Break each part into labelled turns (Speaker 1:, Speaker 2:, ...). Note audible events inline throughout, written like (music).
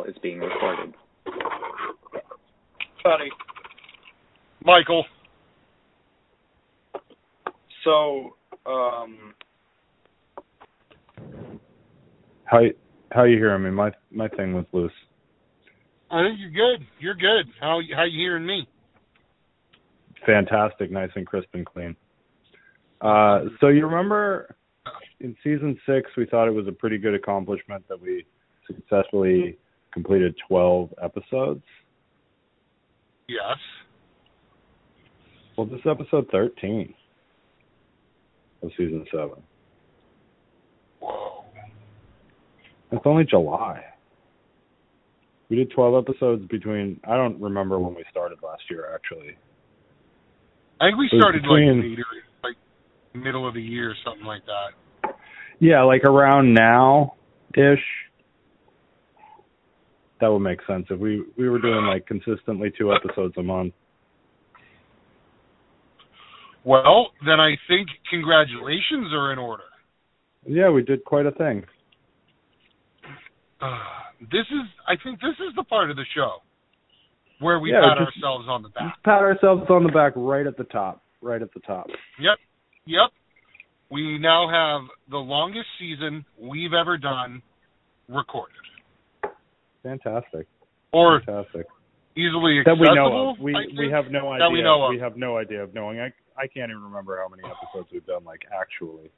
Speaker 1: call is being recorded.
Speaker 2: Funny.
Speaker 3: Michael.
Speaker 2: So, um,
Speaker 4: How how you hearing me? My my thing was loose.
Speaker 3: I think you're good. You're good. How how you hearing me?
Speaker 4: Fantastic, nice and crisp and clean. Uh, so you remember in season six, we thought it was a pretty good accomplishment that we successfully completed twelve episodes.
Speaker 3: Yes.
Speaker 4: Well, this is episode thirteen of season seven.
Speaker 3: Whoa.
Speaker 4: It's only July. We did 12 episodes between. I don't remember when we started last year, actually.
Speaker 3: I think we started
Speaker 4: between-
Speaker 3: like later, like middle of the year, or something like that.
Speaker 4: Yeah, like around now ish. That would make sense if we we were doing like consistently two episodes a month.
Speaker 3: Well, then I think congratulations are in order.
Speaker 4: Yeah, we did quite a thing.
Speaker 3: Uh, this is, I think, this is the part of the show where we
Speaker 4: Yeah,
Speaker 3: pat ourselves on the back.
Speaker 4: Pat ourselves on the back right at the top. Right at the top.
Speaker 3: Yep, yep. We now have the longest season we've ever done recorded,
Speaker 4: Fantastic.
Speaker 3: or
Speaker 4: Fantastic.
Speaker 3: easily
Speaker 4: That we know of. We we have no idea.
Speaker 3: That we know of.
Speaker 4: we have no idea of knowing. I I can't even remember how many episodes we've done like actually.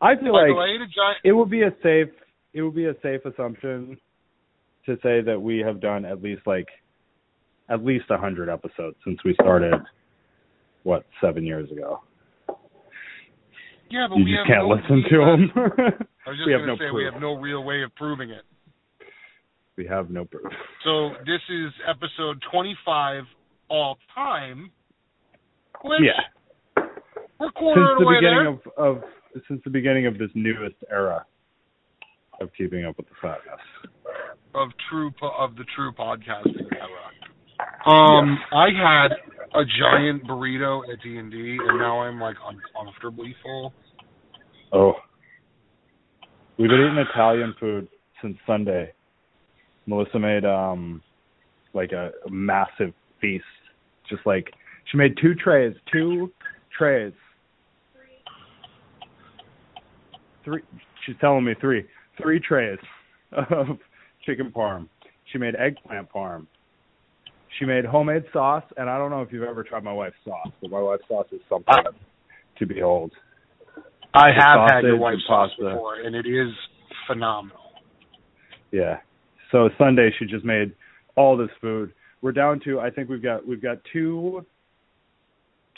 Speaker 4: I feel
Speaker 3: Michael,
Speaker 4: like
Speaker 3: I giant.
Speaker 4: it would be a safe it would be a safe assumption to say that we have done at least like at least a hundred episodes since we started what seven years ago.
Speaker 3: Yeah, but
Speaker 4: You
Speaker 3: we
Speaker 4: just
Speaker 3: have
Speaker 4: can't
Speaker 3: no
Speaker 4: listen to them.
Speaker 3: I was (laughs) just
Speaker 4: we have
Speaker 3: gonna
Speaker 4: no
Speaker 3: say we have no real way of proving it.
Speaker 4: We have no proof.
Speaker 3: So this is episode 25 all time. Which
Speaker 4: Yeah,
Speaker 3: we're
Speaker 4: since
Speaker 3: quartering
Speaker 4: the
Speaker 3: away
Speaker 4: beginning
Speaker 3: there.
Speaker 4: of of since the beginning of this newest era of keeping up with the fatness.
Speaker 3: of true po- of the true podcasting era. Um, I had a giant burrito at D and D, and now I'm like uncomfortably full.
Speaker 4: Oh. We've been eating Italian food since Sunday. Melissa made um like a, a massive feast. Just like she made two trays, two trays. Three she's telling me three. Three trays of (laughs) chicken parm. She made eggplant parm. She made homemade sauce, and I don't know if you've ever tried my wife's sauce, but my wife's sauce is something to behold.
Speaker 3: I have had your wife's sauce
Speaker 4: pasta.
Speaker 3: before, and it is phenomenal.
Speaker 4: Yeah. So Sunday she just made all this food. We're down to I think we've got we've got two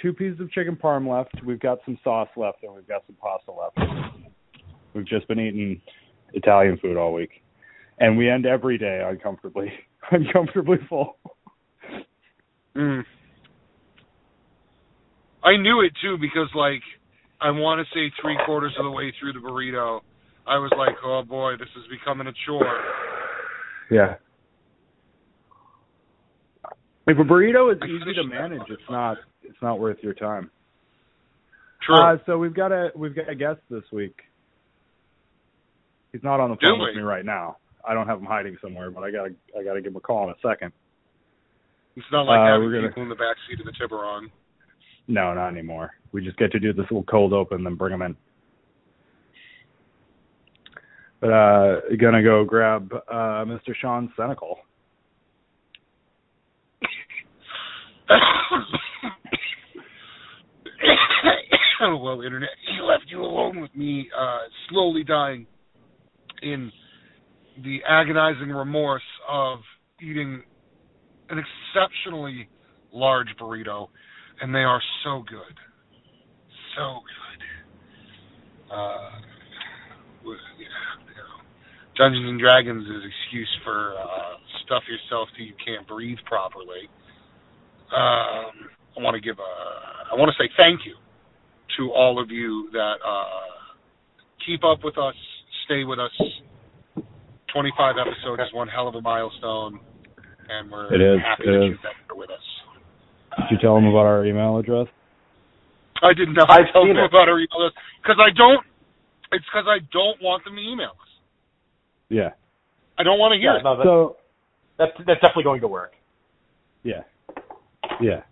Speaker 4: two pieces of chicken parm left. We've got some sauce left and we've got some pasta left. We've just been eating Italian food all week. And we end every day uncomfortably (laughs) uncomfortably full.
Speaker 3: Mm. I knew it too because like I want to say three quarters of the way through the burrito, I was like, oh boy, this is becoming a chore.
Speaker 4: Yeah. If a burrito is
Speaker 3: I
Speaker 4: easy to manage, it's not it's not worth your time.
Speaker 3: True.
Speaker 4: Uh, so we've got a we've got a guest this week. He's not on the phone with me right now. I don't have him hiding somewhere, but I gotta I gotta give him a call in a second.
Speaker 3: it's not like
Speaker 4: uh,
Speaker 3: having
Speaker 4: we're gonna-
Speaker 3: people in the back seat of the Tiburon.
Speaker 4: No, not anymore. We just get to do this little cold open, and then bring him in. Uh, gonna go grab uh, Mr. Sean Senecal. (coughs)
Speaker 3: well, internet, he left you alone with me, uh, slowly dying in the agonizing remorse of eating an exceptionally large burrito, and they are so good, so good. Uh, Dungeons and Dragons is excuse for uh, stuff yourself till you can't breathe properly. Um, I want to give a, I want to say thank you to all of you that uh, keep up with us, stay with us. 25 episodes is one hell of a milestone, and we're
Speaker 4: It is,
Speaker 3: happy
Speaker 4: it
Speaker 3: that
Speaker 4: is.
Speaker 3: you've been here with us.
Speaker 4: Did you tell him about our email address?
Speaker 3: I did not
Speaker 2: I've
Speaker 3: tell them
Speaker 2: it.
Speaker 3: about our email list because I don't. It's because I don't want them to email us.
Speaker 4: Yeah.
Speaker 3: I I don't want to hear
Speaker 1: Yeah,
Speaker 3: it.
Speaker 1: no, that,
Speaker 4: So
Speaker 1: that's that's definitely going to work.
Speaker 4: yeah, yeah.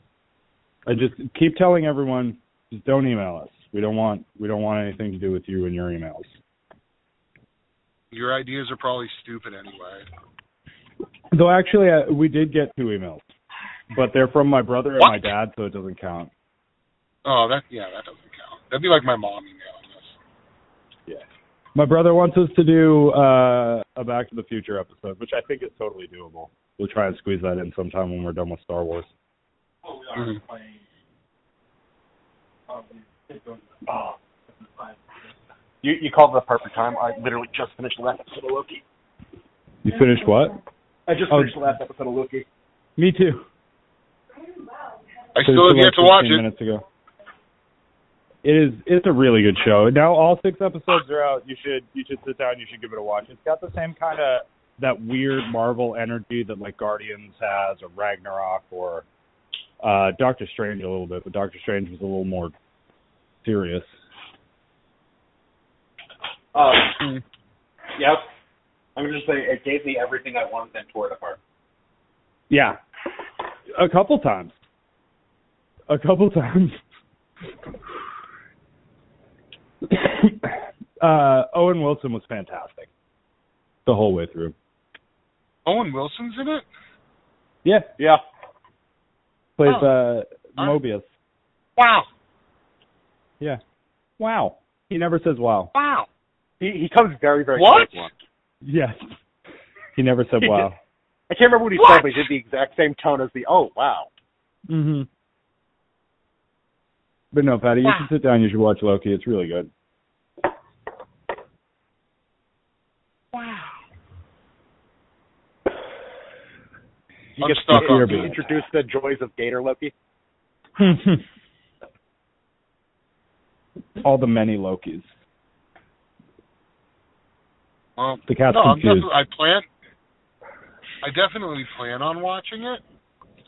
Speaker 4: I just keep telling everyone, just don't email us. We don't want we don't want anything to do with you and your emails.
Speaker 3: Your ideas are probably stupid anyway.
Speaker 4: Though actually, uh, we did get two emails, but they're from my brother and
Speaker 3: What?
Speaker 4: my dad, so it doesn't count.
Speaker 3: Oh, that yeah, that doesn't count. That'd be like my mom emailing us.
Speaker 4: Yeah. My brother wants us to do uh, a Back to the Future episode, which I think is totally doable. We'll try and squeeze that in sometime when we're done with Star Wars.
Speaker 3: Mhm.
Speaker 1: Oh. You you called the perfect time. I literally just finished the last episode of Loki.
Speaker 4: You finished what?
Speaker 1: I just
Speaker 4: Oh.
Speaker 1: finished the last episode of Loki.
Speaker 4: Me too.
Speaker 3: I still have yet to watch it.
Speaker 4: Minutes ago. It is. It's a really good show. Now all six episodes are out. You should. You should sit down. You should give it a watch. It's got the same kind of that weird Marvel energy that like Guardians has, or Ragnarok, or uh Doctor Strange a little bit. But Doctor Strange was a little more serious.
Speaker 1: Um,
Speaker 3: Mm.
Speaker 1: yep. I'm gonna just say it gave me everything I wanted and tore it apart.
Speaker 4: Yeah, a couple times. A couple (laughs) times. (laughs) uh, Owen Wilson was fantastic the whole way through.
Speaker 3: Owen Wilson's in it.
Speaker 4: Yeah,
Speaker 1: Yeah.
Speaker 4: plays
Speaker 3: Oh.
Speaker 4: uh,
Speaker 3: Huh?
Speaker 4: Mobius.
Speaker 3: Wow,
Speaker 4: Yeah. Wow. He never says wow.
Speaker 3: wow.
Speaker 1: He he comes very very
Speaker 3: What?
Speaker 1: close once.
Speaker 4: Yes. He never said
Speaker 1: He
Speaker 4: wow.
Speaker 1: I can't remember what he
Speaker 3: What?
Speaker 1: said, but he did the exact same tone as the oh wow.
Speaker 4: Mhm. But no, Patty, you
Speaker 3: Wow.
Speaker 4: should sit down. You should watch Loki. It's really good.
Speaker 1: He
Speaker 3: I'm
Speaker 1: gets
Speaker 3: stuck
Speaker 4: on
Speaker 1: he
Speaker 4: that.
Speaker 1: introduced the joys of Gator Loki. (laughs)
Speaker 4: All the many Lokis.
Speaker 3: Well,
Speaker 4: The cat's
Speaker 3: no, I'm
Speaker 4: confused.
Speaker 3: definitely, I plan. I definitely plan on watching it.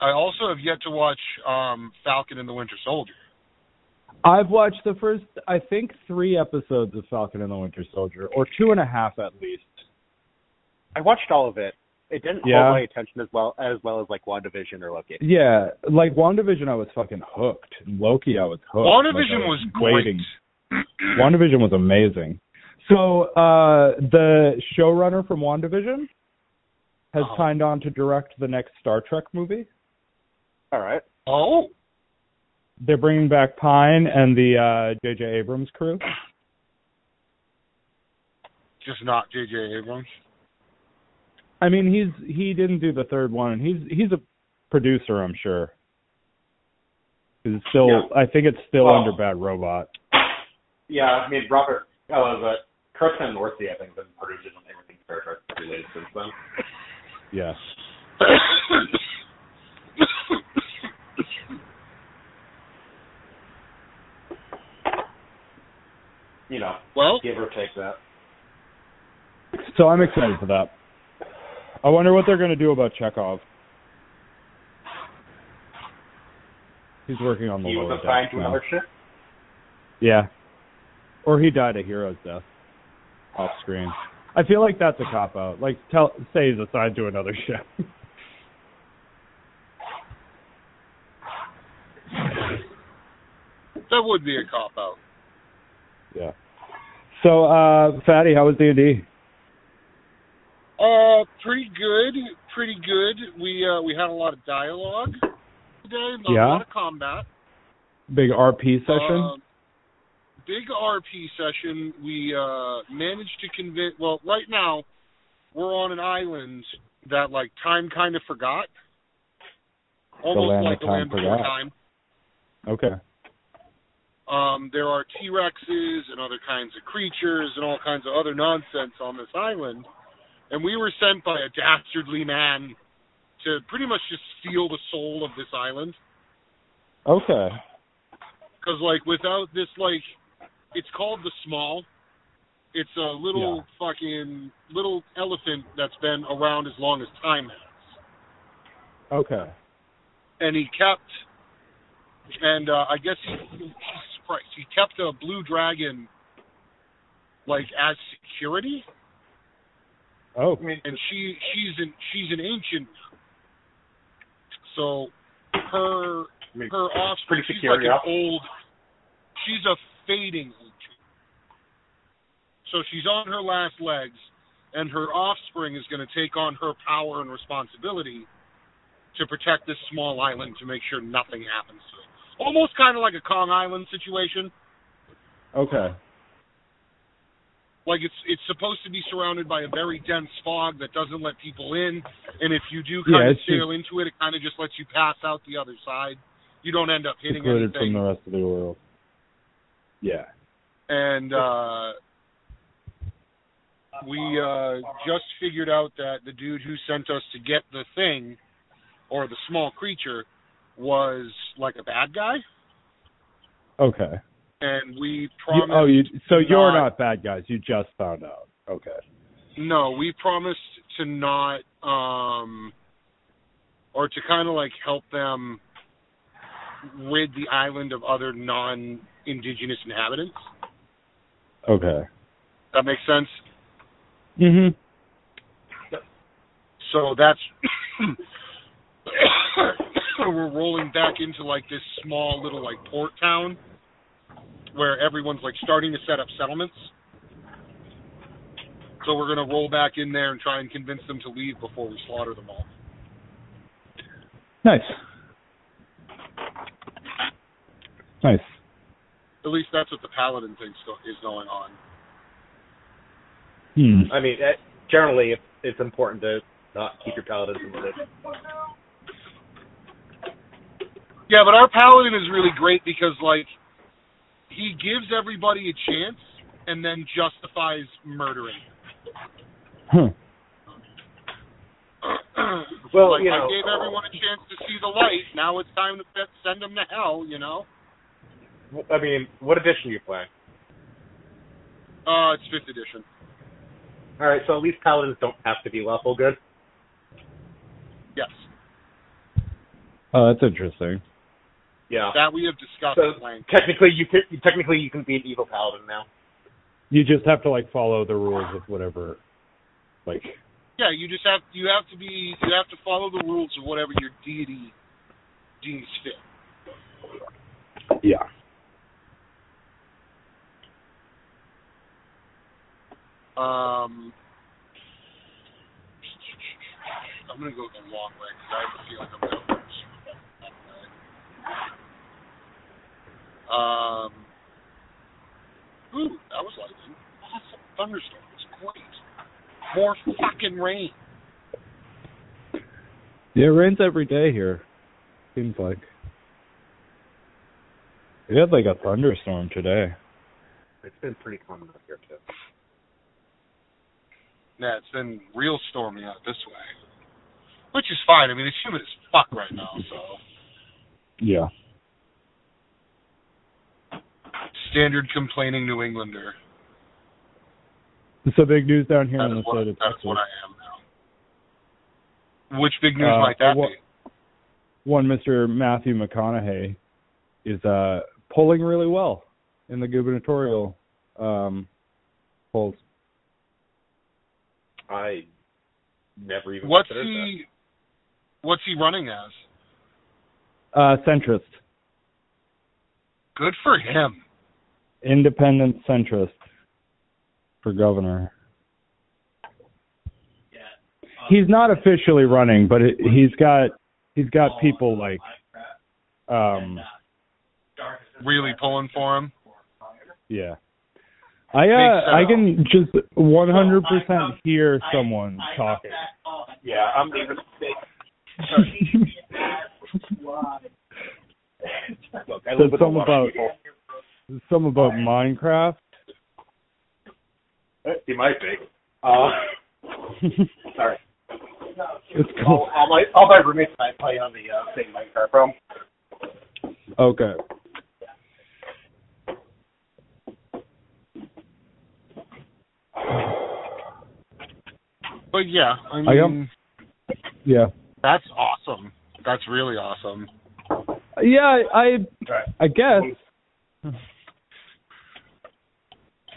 Speaker 3: I also have yet to watch um Falcon and the Winter Soldier.
Speaker 4: I've watched the first, I think, three episodes of Falcon and the Winter Soldier, or two and a half at least.
Speaker 1: I watched all of it. It didn't
Speaker 4: Yeah.
Speaker 1: hold my attention as well as well as like WandaVision or Loki.
Speaker 4: Yeah, like WandaVision, I was fucking hooked. Loki, I was hooked.
Speaker 3: WandaVision
Speaker 4: Like, I
Speaker 3: was great.
Speaker 4: WandaVision was amazing. So uh the showrunner from WandaVision has
Speaker 3: Oh.
Speaker 4: signed on to direct the next Star Trek movie.
Speaker 1: All right.
Speaker 3: Oh,
Speaker 4: They're bringing back Pine and the uh J.J. Abrams crew.
Speaker 3: just not J.J. Abrams.
Speaker 4: I mean, he's he didn't do the third one. He's he's a producer, I'm sure. 'Cause It's still,
Speaker 1: Yeah.
Speaker 4: I think it's still
Speaker 1: Well-
Speaker 4: under Bad Robot.
Speaker 1: Yeah, I mean Robert oh but Kirsten and Dorsey I think have been producing on everything Star Trek related since then.
Speaker 4: Yeah. (coughs)
Speaker 1: You know,
Speaker 3: well,
Speaker 1: give or take that.
Speaker 4: So I'm excited for that. I wonder what they're going to do about Chekhov. He's working on the
Speaker 1: He
Speaker 4: lower
Speaker 1: was
Speaker 4: deck
Speaker 1: assigned to another ship.
Speaker 4: Yeah. Or he died a hero's death off screen. I feel like that's a cop out. Like tell say he's assigned to another ship. (laughs)
Speaker 3: that would be a cop out.
Speaker 4: Yeah. So uh Fatty, how was D and D?
Speaker 3: Uh, pretty good, pretty good. We uh we had a lot of dialogue today, not
Speaker 4: Yeah?
Speaker 3: a lot of combat.
Speaker 4: Big RP session?
Speaker 3: Um, big RP session. We uh managed to convince. Well, right now we're on an island that like time kind of forgot. Almost
Speaker 4: land
Speaker 3: like the
Speaker 4: time
Speaker 3: land before
Speaker 4: forgot.
Speaker 3: time.
Speaker 4: okay.
Speaker 3: Um, there are T Rexes and other kinds of creatures and all kinds of other nonsense on this island. And we were sent by a dastardly man to pretty much just steal the soul of this island.
Speaker 4: Okay.
Speaker 3: Because, like, without this, like, it's called the Small. It's a little fucking little elephant that's been around as long as time has.
Speaker 4: Okay.
Speaker 3: And he kept, and uh, I guess he, Jesus Christ, he kept a blue dragon, like, as security.
Speaker 4: Oh,
Speaker 3: and she she's an she's an ancient. So her
Speaker 1: I mean,
Speaker 3: her offspring
Speaker 1: pretty
Speaker 3: she's
Speaker 1: secure,
Speaker 3: like
Speaker 1: yeah.
Speaker 3: an old she's a fading ancient. So she's on her last legs and her offspring is going to take on her power and responsibility to protect this small island to make sure nothing happens to it. Almost kind of like a Kong Island situation.
Speaker 4: okay.
Speaker 3: like it's it's supposed to be surrounded by a very dense fog that doesn't let people in and if you do
Speaker 4: Yeah,
Speaker 3: kind of
Speaker 4: it's
Speaker 3: sail into it it kind of just lets you pass out the other side you don't end up hitting anything
Speaker 4: from the rest of the world. Yeah.
Speaker 3: and uh we uh just figured out that the dude who sent us to get the thing or the small creature was like a bad guy
Speaker 4: Okay.
Speaker 3: and we
Speaker 4: You,
Speaker 3: promised
Speaker 4: oh, you. So you're
Speaker 3: not-
Speaker 4: not bad guys. You just found out. Okay.
Speaker 3: No, we promised to not um or to kind of like help them rid the island of other non-indigenous inhabitants.
Speaker 4: Okay.
Speaker 3: That makes sense.
Speaker 4: Mhm.
Speaker 3: So that's (coughs) (coughs) (coughs) (laughs) we're rolling back into like this small little like port town where everyone's like starting to set up settlements. So we're gonna roll back in there and try and convince them to leave before we slaughter them all.
Speaker 4: Nice. Nice.
Speaker 3: At least that's what the paladin thing is going on.
Speaker 4: Hmm.
Speaker 1: I mean, eh, generally, it's, it's important to not keep your paladins in religion.
Speaker 3: Yeah, but our paladin is really great because like he gives everybody a chance and then justifies murdering.
Speaker 4: Hmm. (clears throat)
Speaker 1: Well,
Speaker 3: like
Speaker 1: you
Speaker 3: I gave everyone a chance to see the light. Now it's time to send them to hell. You know.
Speaker 1: I mean, what edition are you playing?
Speaker 3: Uh, it's fifth edition.
Speaker 1: All right, so at least paladins don't have to be lawful good.
Speaker 3: Yes,
Speaker 4: Oh, that's interesting.
Speaker 1: Yeah.
Speaker 3: that we have discussed
Speaker 1: So technically, you can technically you can be an evil paladin now.
Speaker 4: You just have to like follow the rules of whatever, like.
Speaker 3: Yeah, you just have you have to be you have to follow the rules of whatever your deity deems fit.
Speaker 4: Yeah.
Speaker 3: Um, I'm gonna go the long way because I have a feeling I'm gonna lose that way. Um, ooh, that was lightning. Awesome thunderstorm. It's great. More fucking rain.
Speaker 4: Yeah, it rains every day here. Seems like. We had like a thunderstorm today.
Speaker 1: It's been pretty common up here too.
Speaker 3: Yeah, it's been real stormy out this way, which is fine. I mean, it's humid as fuck right now, so
Speaker 4: Yeah.
Speaker 3: Standard complaining New Englander.
Speaker 4: It's So big news down here
Speaker 3: That
Speaker 4: in the
Speaker 3: what,
Speaker 4: state of
Speaker 3: that's
Speaker 4: Texas.
Speaker 3: what I am now. Which big news
Speaker 4: Uh,
Speaker 3: might that
Speaker 4: what-
Speaker 3: be?
Speaker 4: One Mr. Matthew McConaughey is uh polling really well in the gubernatorial um polls.
Speaker 1: I never even
Speaker 3: What's
Speaker 1: considered
Speaker 3: he? What's he running as?
Speaker 4: Uh centrist.
Speaker 3: Good for him.
Speaker 4: Independent centrist for governor. He's not officially running, but it, he's got he's got people like um
Speaker 3: Really pulling for him.
Speaker 4: yeah. I uh I can just 100% hear someone talking.
Speaker 1: Yeah, I'm leaving. (laughs) Look, I
Speaker 4: Said
Speaker 1: live with a
Speaker 4: about-
Speaker 1: people.
Speaker 4: Some about Minecraft.
Speaker 1: He might be. Uh, (laughs) sorry.
Speaker 4: it's
Speaker 1: All,
Speaker 4: cool.
Speaker 1: all my all my roommates and I play on the uh, same Minecraft room.
Speaker 4: Okay.
Speaker 3: But yeah, I
Speaker 4: I am- Yeah.
Speaker 3: that's awesome. That's really awesome.
Speaker 4: Yeah, I. I guess. It's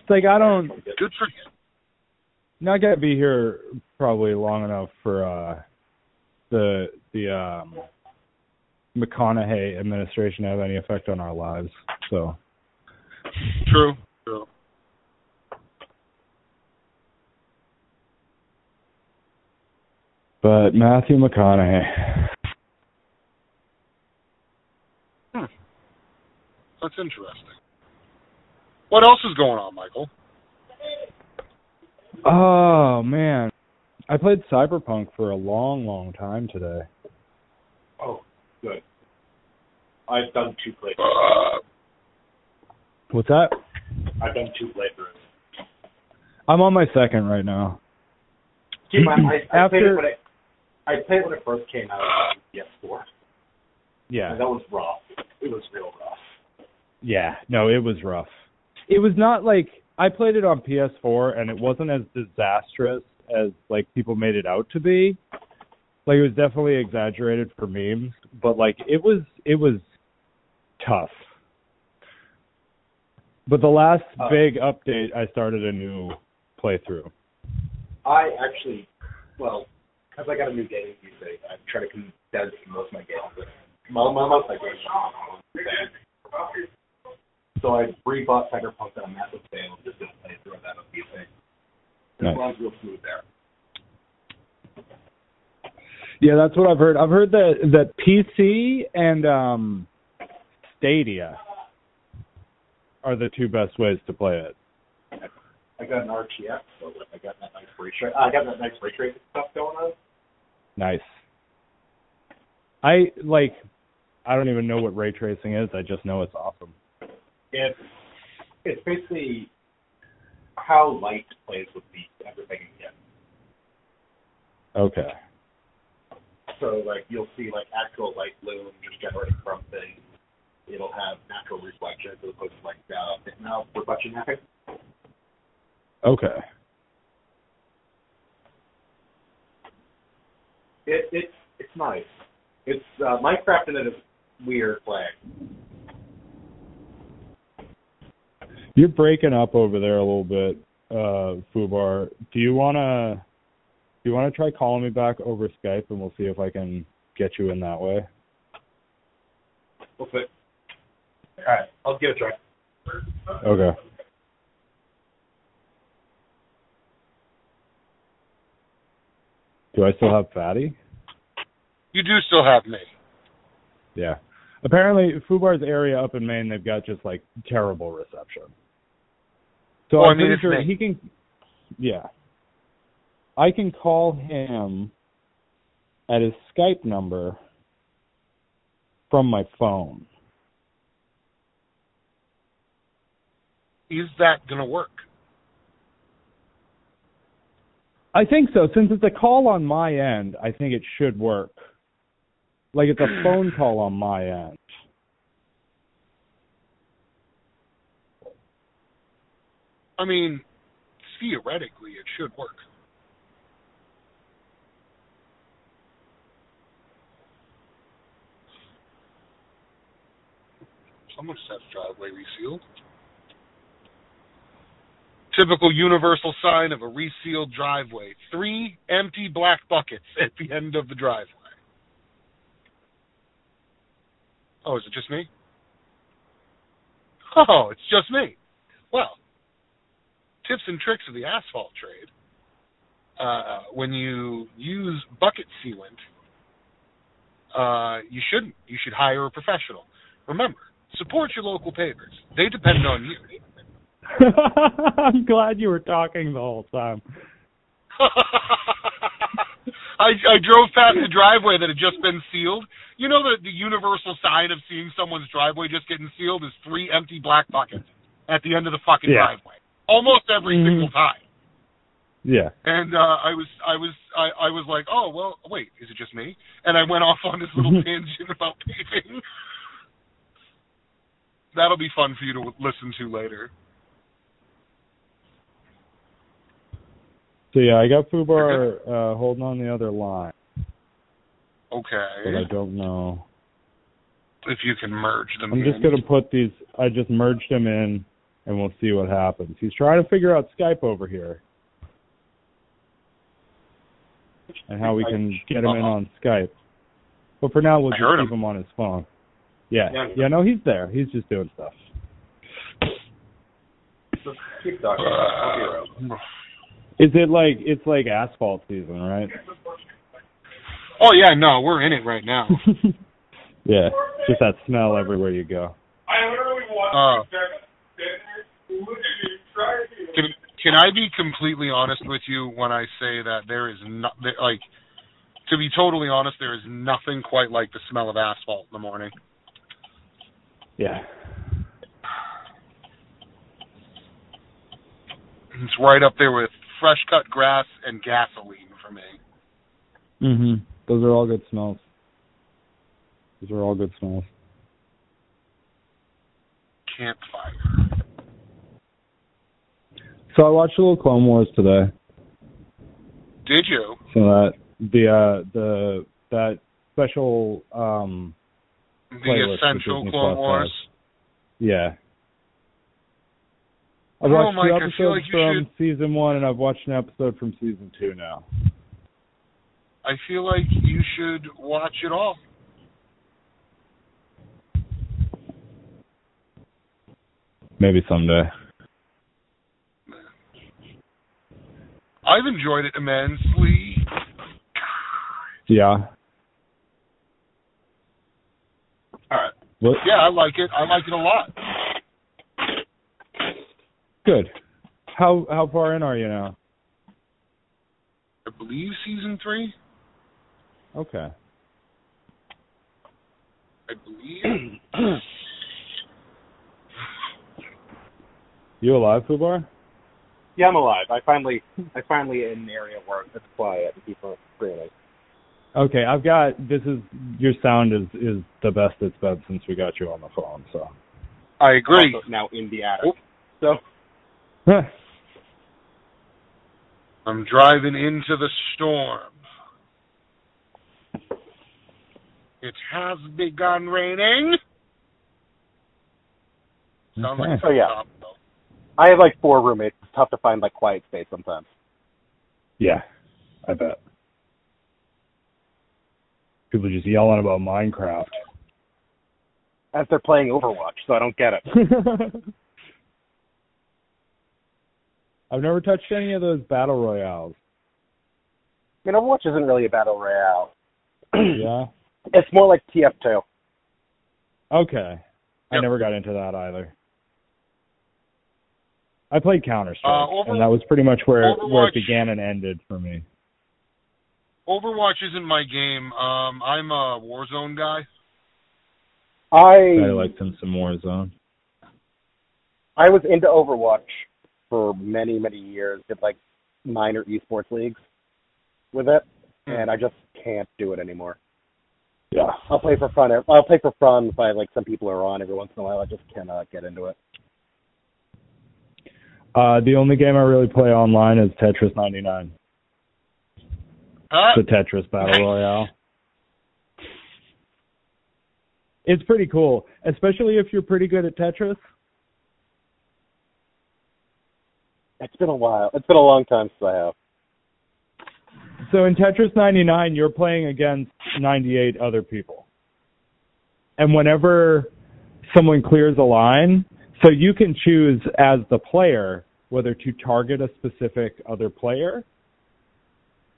Speaker 4: like I don't
Speaker 3: Good for him.
Speaker 4: not gonna be here probably long enough for uh the the um McConaughey administration to have any effect on our lives. So
Speaker 3: True. True.
Speaker 4: but Matthew McConaughey.
Speaker 3: That's interesting. What else is going on, Michael?
Speaker 4: Oh man. I played Cyberpunk for a long, long time today.
Speaker 1: Oh, good. I've done two playthroughs.
Speaker 4: What's that?
Speaker 1: I've done two playthroughs.
Speaker 4: I'm on my second right now.
Speaker 1: Keep in mind, I, I played
Speaker 4: After-
Speaker 1: it when it, I played it when it first came out on PS4.
Speaker 4: Yeah.
Speaker 1: And that was rough. It was real rough.
Speaker 4: Yeah, no, it was rough. It was not like I played it on PS4 and it wasn't as disastrous as like people made it out to be. Like it was definitely exaggerated for memes, but like it was it was tough. But the last
Speaker 1: Uh,
Speaker 4: big update I started a new playthrough.
Speaker 1: I actually, well, because I got a new game gaming PC, I try to condense most of my games. Most, most of my games So I rebought Cyberpunk on a massive sale and just did a playthrough of that on PC. This
Speaker 4: Nice.
Speaker 1: runs real smooth there.
Speaker 4: Yeah, that's what I've heard. I've heard that that PC and um Stadia are the two best ways to play it.
Speaker 1: I got an RTX, so I got that nice ray tra- I got that nice ray tracing stuff going on.
Speaker 4: Nice. I like I don't even know what ray tracing is. I just know it's awesome.
Speaker 1: It's it's basically how light plays with the everything again.
Speaker 4: Okay.
Speaker 1: So like you'll see like actual light bloom just generating from things. It'll have natural reflections as opposed to like uh now reflection mapping.
Speaker 4: Okay.
Speaker 1: It it it's nice. It's uh Minecraft in it is weird playing.
Speaker 4: You're breaking up over there a little bit, uh, Fubar. Do you wanna do you wanna try calling me back over Skype and we'll see if I can get you in that way?
Speaker 1: We'll. Alright, I'll give it a try.
Speaker 4: Okay. Do I still have Fatty?
Speaker 3: you do still have me.
Speaker 4: Yeah. Apparently, Fubar's area up in Maine, they've got just like terrible reception. So
Speaker 3: Well, I
Speaker 4: I'm
Speaker 3: mean,
Speaker 4: pretty sure he can. Yeah. I can call him at his Skype number from my phone.
Speaker 3: Is that going to work?
Speaker 4: I think so. Since it's a call on my end, I think it should work. Like it's a phone call on my end.
Speaker 3: I mean, theoretically, it should work. Someone said driveway resealed. Typical universal sign of a resealed driveway. Three empty black buckets at the end of the driveway. Oh, is it just me? (laughs) Oh, it's just me. Well, tips and tricks of the asphalt trade. Uh, when you use bucket sealant, uh, you shouldn't. You should hire a professional. Remember, support your local pavers. They depend on you. (laughs)
Speaker 4: I'm glad you were talking the whole time. (laughs)
Speaker 3: I I drove past the driveway that had just been sealed. You know the the universal sign of seeing someone's driveway just getting sealed is three empty black buckets at the end of the fucking
Speaker 4: Yeah.
Speaker 3: driveway. Almost every
Speaker 4: Mhm.
Speaker 3: single time.
Speaker 4: Yeah.
Speaker 3: And uh, I was I was I, I was like, oh well, wait, is it just me? And I went off on this little tangent about paving. That'll be fun for you to listen to later.
Speaker 4: So yeah, I got Fubar uh, holding on the other line, Okay. but I don't know.
Speaker 3: If you can merge them.
Speaker 4: I'm just gonna put these. I just merged them in, and we'll see what happens. He's trying to figure out Skype over here. and how we can get him in on Skype. But for now, we'll just keep
Speaker 3: him.
Speaker 4: him on his phone. Yeah,
Speaker 1: Yeah.
Speaker 4: yeah, no, he's there. He's just doing stuff.
Speaker 1: Keep talking. I'll be around.
Speaker 4: Is it like it's like asphalt season, right?
Speaker 3: Oh yeah, no, we're in it right now. (laughs)
Speaker 4: yeah, just that smell everywhere you go.
Speaker 3: Uh, can can I be completely honest with you when I say that there is not there, like to be totally honest, there is nothing quite like the smell of asphalt in the morning.
Speaker 4: Yeah,
Speaker 3: It's right up there with fresh cut grass and gasoline for me.
Speaker 4: mhm. Those are all good smells. Those are all good smells.
Speaker 3: Campfire.
Speaker 4: So I watched a little Clone Wars today.
Speaker 3: Did you?
Speaker 4: So that the uh the that special um
Speaker 3: The essential Clone Wars.
Speaker 4: yeah. I've
Speaker 3: Oh,
Speaker 4: watched
Speaker 3: Mike,
Speaker 4: two episodes
Speaker 3: like
Speaker 4: from season one and I've watched an episode from season two now.
Speaker 3: I feel like you should watch it all.
Speaker 4: Maybe someday.
Speaker 3: I've enjoyed it immensely.
Speaker 4: Yeah.
Speaker 1: All right.
Speaker 4: What?
Speaker 3: Yeah, I like it. I like it a lot.
Speaker 4: Good. How how far in are you now?
Speaker 3: I believe season three.
Speaker 4: Okay.
Speaker 3: I believe. (clears throat)
Speaker 4: You alive, Fubar?
Speaker 1: Yeah, I'm alive. I finally, I finally in an area where it's quiet and people are screaming.
Speaker 4: Okay, I've got this is your sound is is the best it's been since we got you on the phone, so
Speaker 3: I agree.
Speaker 1: Also now in the attic.
Speaker 3: Oh.
Speaker 1: So (laughs)
Speaker 3: I'm driving into the storm. It has begun raining. Sounds like
Speaker 4: Okay.
Speaker 3: it's
Speaker 1: Oh, yeah.
Speaker 3: top.
Speaker 1: I have like four roommates. Tough to find like quiet space sometimes.
Speaker 4: Yeah, I bet. People just yelling about Minecraft.
Speaker 1: As they're playing Overwatch, so I don't get it. (laughs)
Speaker 4: I've never touched any of those battle royales.
Speaker 1: I mean, Overwatch isn't really a battle royale. (clears throat)
Speaker 4: Yeah.
Speaker 1: It's more like TF2.
Speaker 4: Okay. I never got into that either. I played Counter Strike,
Speaker 3: Uh, Over-
Speaker 4: and that was pretty much where where it began and ended for me.
Speaker 3: Overwatch isn't my game. Um, I'm a Warzone guy.
Speaker 1: I
Speaker 4: I liked him some Warzone.
Speaker 1: I was into Overwatch for many many years. Did like minor esports leagues with it,
Speaker 3: Hmm.
Speaker 1: and I just can't do it anymore.
Speaker 4: Yeah.
Speaker 1: I'll play for fun. I'll play for fun if I like some people are on every once in a while. I just cannot get into it.
Speaker 4: Uh, the only game I really play online is Tetris 99.
Speaker 3: Huh?
Speaker 4: the Tetris Battle
Speaker 3: Nice.
Speaker 4: Royale. It's pretty cool, especially if you're pretty good at Tetris.
Speaker 1: It's been a while. It's been a long time since I have.
Speaker 4: So in Tetris 99, you're playing against 98 other people. And whenever someone clears a line, so you can choose as the player whether to target a specific other player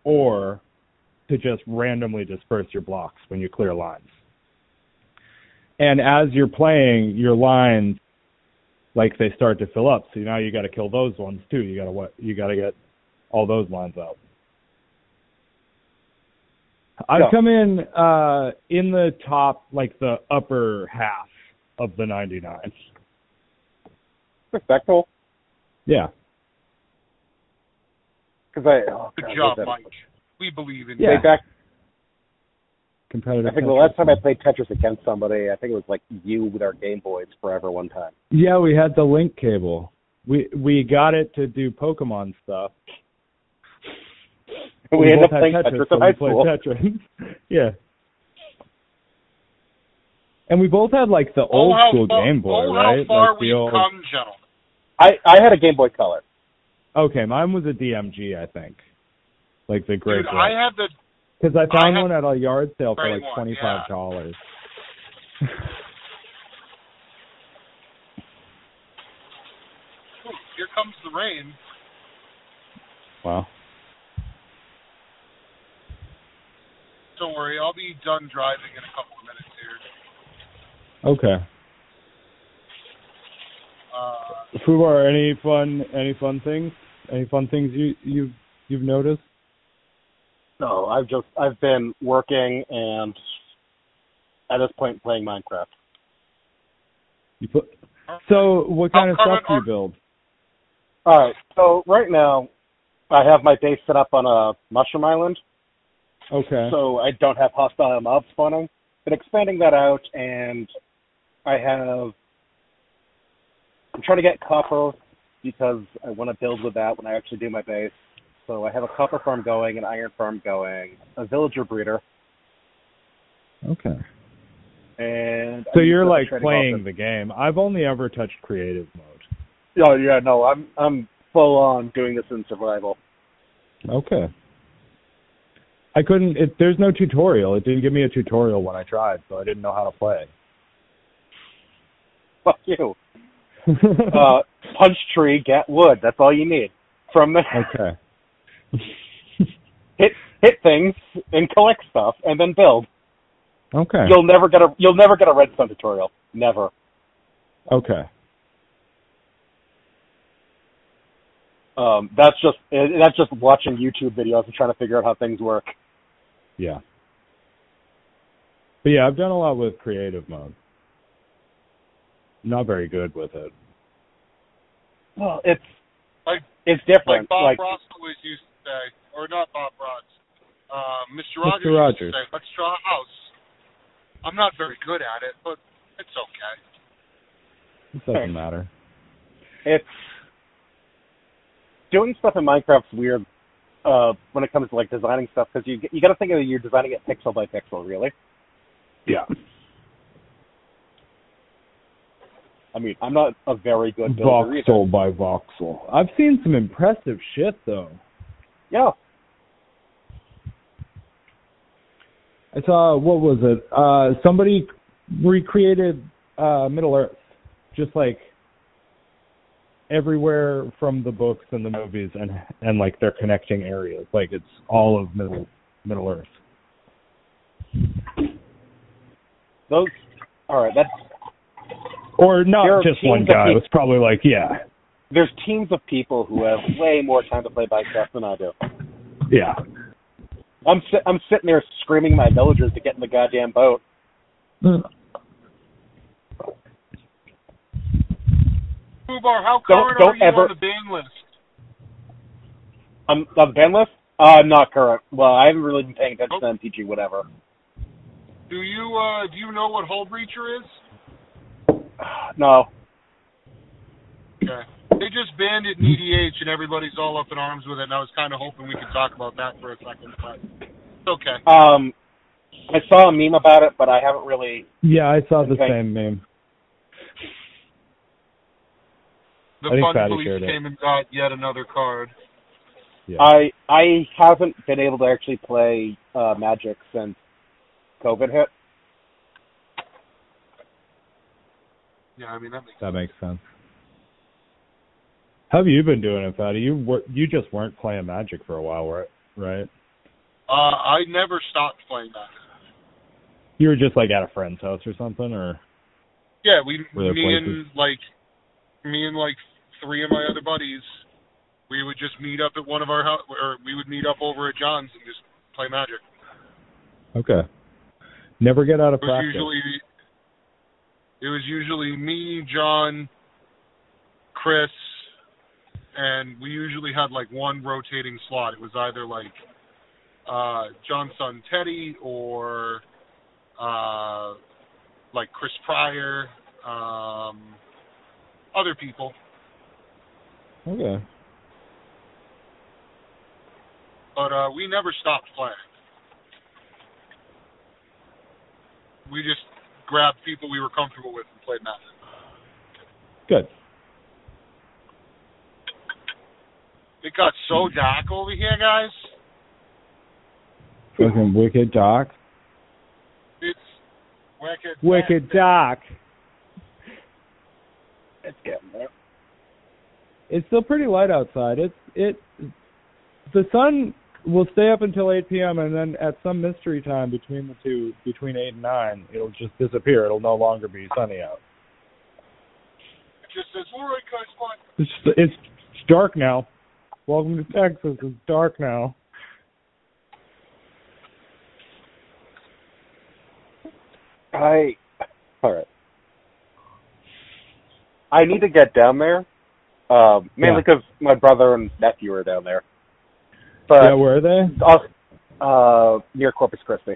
Speaker 4: or to just randomly disperse your blocks when you clear lines. And as you're playing, your lines like they start to fill up. So now you got to kill those ones too. You got to what? You got to get all those lines out. I've come in uh in the top like the upper half of the 99.
Speaker 1: Respectful,
Speaker 4: Yeah.
Speaker 1: because I. Oh,
Speaker 3: Good
Speaker 1: God,
Speaker 3: job,
Speaker 1: what was
Speaker 3: Mike. We believe in
Speaker 1: that?
Speaker 3: you.
Speaker 4: Yeah.
Speaker 1: Back.
Speaker 4: Competitive.
Speaker 1: I think the last time I played Tetris against somebody, I think it was like you with our Game Boys forever one time.
Speaker 4: Yeah, we had the link cable. We we got it to do Pokemon stuff. (laughs)
Speaker 1: We, ended
Speaker 4: both
Speaker 1: up
Speaker 4: had
Speaker 1: playing
Speaker 4: Tetris,
Speaker 1: Tetris
Speaker 4: so
Speaker 1: in
Speaker 4: we
Speaker 1: high
Speaker 4: played
Speaker 1: school.
Speaker 4: Tetris. (laughs) yeah. And we both had like the
Speaker 3: Oh,
Speaker 4: old
Speaker 3: how
Speaker 4: school
Speaker 3: far-
Speaker 4: Game Boy,
Speaker 3: oh,
Speaker 4: right?
Speaker 3: how far
Speaker 4: like the
Speaker 3: we've
Speaker 4: old.
Speaker 3: come, gentlemen.
Speaker 1: I I had a Game Boy Color.
Speaker 4: Okay, mine was a DMG, I think. like the great.
Speaker 3: Dude, I had the
Speaker 4: because I
Speaker 3: I
Speaker 4: found
Speaker 3: had
Speaker 4: one at a yard sale for like twenty five dollars.
Speaker 3: Ooh, here comes the rain.
Speaker 4: wow.
Speaker 3: Don't worry, I'll be done driving in a couple of minutes here.
Speaker 4: Okay.
Speaker 3: Uh,
Speaker 4: Fubar, any fun any fun things? Any fun things you you've you've noticed?
Speaker 1: No, I've just I've been working and at this point playing Minecraft.
Speaker 4: You put so what kind of stuff do you build?
Speaker 1: All right, so right now I have my base set up on a mushroom island,
Speaker 4: Okay.
Speaker 1: so I don't have hostile mobs spawning. Been expanding that out, and I have. I'm trying to get copper because I want to build with that when I actually do my base. So I have a copper farm going, an iron farm going, a villager breeder,
Speaker 4: okay.
Speaker 1: and
Speaker 4: So you're like playing the game. I've only ever touched creative mode.
Speaker 1: Oh yeah, no, I'm I'm full on doing this in survival.
Speaker 4: Okay. I couldn't. It, there's no tutorial. It didn't give me a tutorial when I tried, so I didn't know how to play.
Speaker 1: Fuck you. Uh, punch tree, get wood. That's all you need. From there,
Speaker 4: okay. (laughs)
Speaker 1: hit hit things and collect stuff, and then build.
Speaker 4: Okay.
Speaker 1: You'll never get a you'll never get a redstone tutorial. Never.
Speaker 4: Okay.
Speaker 1: Um, that's just that's just watching YouTube videos and trying to figure out how things work.
Speaker 4: Yeah. But yeah, I've done a lot with creative mode. Not very good with it.
Speaker 1: Well, it's
Speaker 3: Like-
Speaker 1: it's different.
Speaker 3: like
Speaker 1: different.
Speaker 3: Bob
Speaker 1: Like,
Speaker 3: Ross always used to say, or not Bob Ross, uh, Mr.
Speaker 4: Mr.
Speaker 3: Rogers, used
Speaker 4: Rogers.
Speaker 3: to say, let's draw a house. I'm not very good at it, but it's okay.
Speaker 4: It doesn't matter.
Speaker 1: it's doing stuff in Minecraft's weird uh, when it comes to like designing stuff because you you got to think of it, you're designing it pixel by pixel, really.
Speaker 4: Yeah.
Speaker 1: I mean, I'm not a very good builder either.
Speaker 4: Voxel by voxel. I've seen some impressive shit though.
Speaker 1: Yeah,
Speaker 4: I saw what was it? Uh somebody recreated uh Middle Earth. Just like everywhere from the books and the movies and and like their connecting areas. Like it's all of Middle Middle Earth.
Speaker 1: those. All right, that's
Speaker 4: Or not just one guy. It was probably like, yeah.
Speaker 1: there's teams of people who have way more time to play Minecraft than I do.
Speaker 4: Yeah.
Speaker 1: I'm si- I'm sitting there screaming my villagers to get in the goddamn boat.
Speaker 3: Fubar, how
Speaker 1: Don't-
Speaker 3: current
Speaker 1: don't
Speaker 3: are you
Speaker 1: ever-
Speaker 3: on the ban list?
Speaker 1: I'm on the ban list. Uh, I'm not current. Well, I haven't really been paying attention to MTG, whatever.
Speaker 3: Do you uh do you know what Hullbreacher is? (sighs)
Speaker 1: No,
Speaker 3: Okay. They just banned it in EDH and everybody's all up in arms with it and I was kinda hoping we could talk about that for a second, but it's okay.
Speaker 1: um, I saw a meme about it, but I haven't really.
Speaker 4: Yeah, I saw the
Speaker 1: Okay.
Speaker 4: same meme.
Speaker 3: The
Speaker 4: I
Speaker 3: Fun Police
Speaker 4: shared it.
Speaker 3: came and got yet another card.
Speaker 4: Yeah.
Speaker 1: I I haven't been able to actually play uh, Magic since COVID hit.
Speaker 3: Yeah, I mean that makes
Speaker 4: That makes sense. How have you been doing it, Fatty? You were you just weren't playing Magic for a while, right? Right?
Speaker 3: uh I never stopped playing that.
Speaker 4: You were just like at a friend's house or something, or
Speaker 3: Yeah, we me
Speaker 4: places?
Speaker 3: and like me and like three of my other buddies, we would just meet up at one of our house, or we would meet up over at John's and just play Magic.
Speaker 4: okay. Never get out of practice.
Speaker 3: usually it was usually me, John, Chris, and we usually had like one rotating slot. It was either like uh John's son Teddy or uh like Chris Pryor, um other people.
Speaker 4: Okay.
Speaker 3: But uh we never stopped playing. We just grabbed people we were comfortable with and played Magic.
Speaker 4: Good.
Speaker 3: It got so dark over here, guys.
Speaker 4: Fucking Wicked Doc.
Speaker 3: It's wicked.
Speaker 4: Wicked Doc.
Speaker 2: It's getting there.
Speaker 4: It's still pretty light outside. It's it. The sun will stay up until 8 p.m. and then at some mystery time between the two, between 8 and 9, it'll just disappear. It'll no longer be sunny out.
Speaker 3: It just says, all right, guys, fine.
Speaker 4: It's it's, it's dark now. Welcome to Texas. It's dark now.
Speaker 1: I all right. I need to get down there, um, mainly because my brother and nephew are down there. But
Speaker 4: yeah, where are they?
Speaker 1: uh, uh, near Corpus Christi.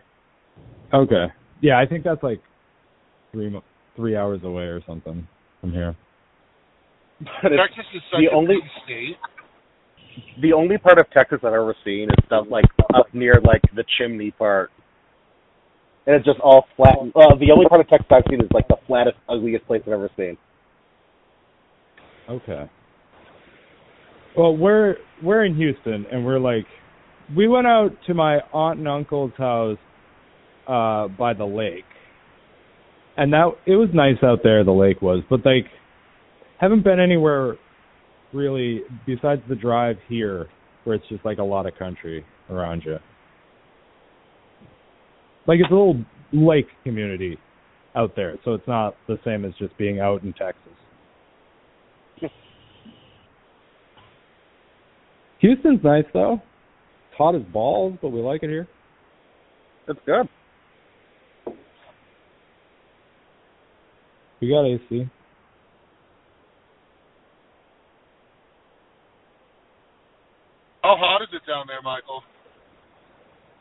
Speaker 4: Okay. Yeah, I think that's like three mo- three hours away or something from here.
Speaker 1: But
Speaker 3: Texas is such
Speaker 1: the
Speaker 3: a
Speaker 1: only-
Speaker 3: big state.
Speaker 1: the only part of Texas I've ever seen is stuff like up near like the chimney part. And it's just all flat. Uh, the only part of Texas I've seen is like the flattest, ugliest place I've ever seen.
Speaker 4: Okay. Well, we're we're in Houston, and we're like, we went out to my aunt and uncle's house uh by the lake, and that it was nice out there. The lake was, but like, haven't been anywhere really besides the drive here, where it's just like a lot of country around you. Like it's a little lake community out there, so it's not the same as just being out in Texas. Houston's nice though. It's hot as balls, but we like it here.
Speaker 1: It's good.
Speaker 4: We got AC.
Speaker 3: How hot is it down there, Michael?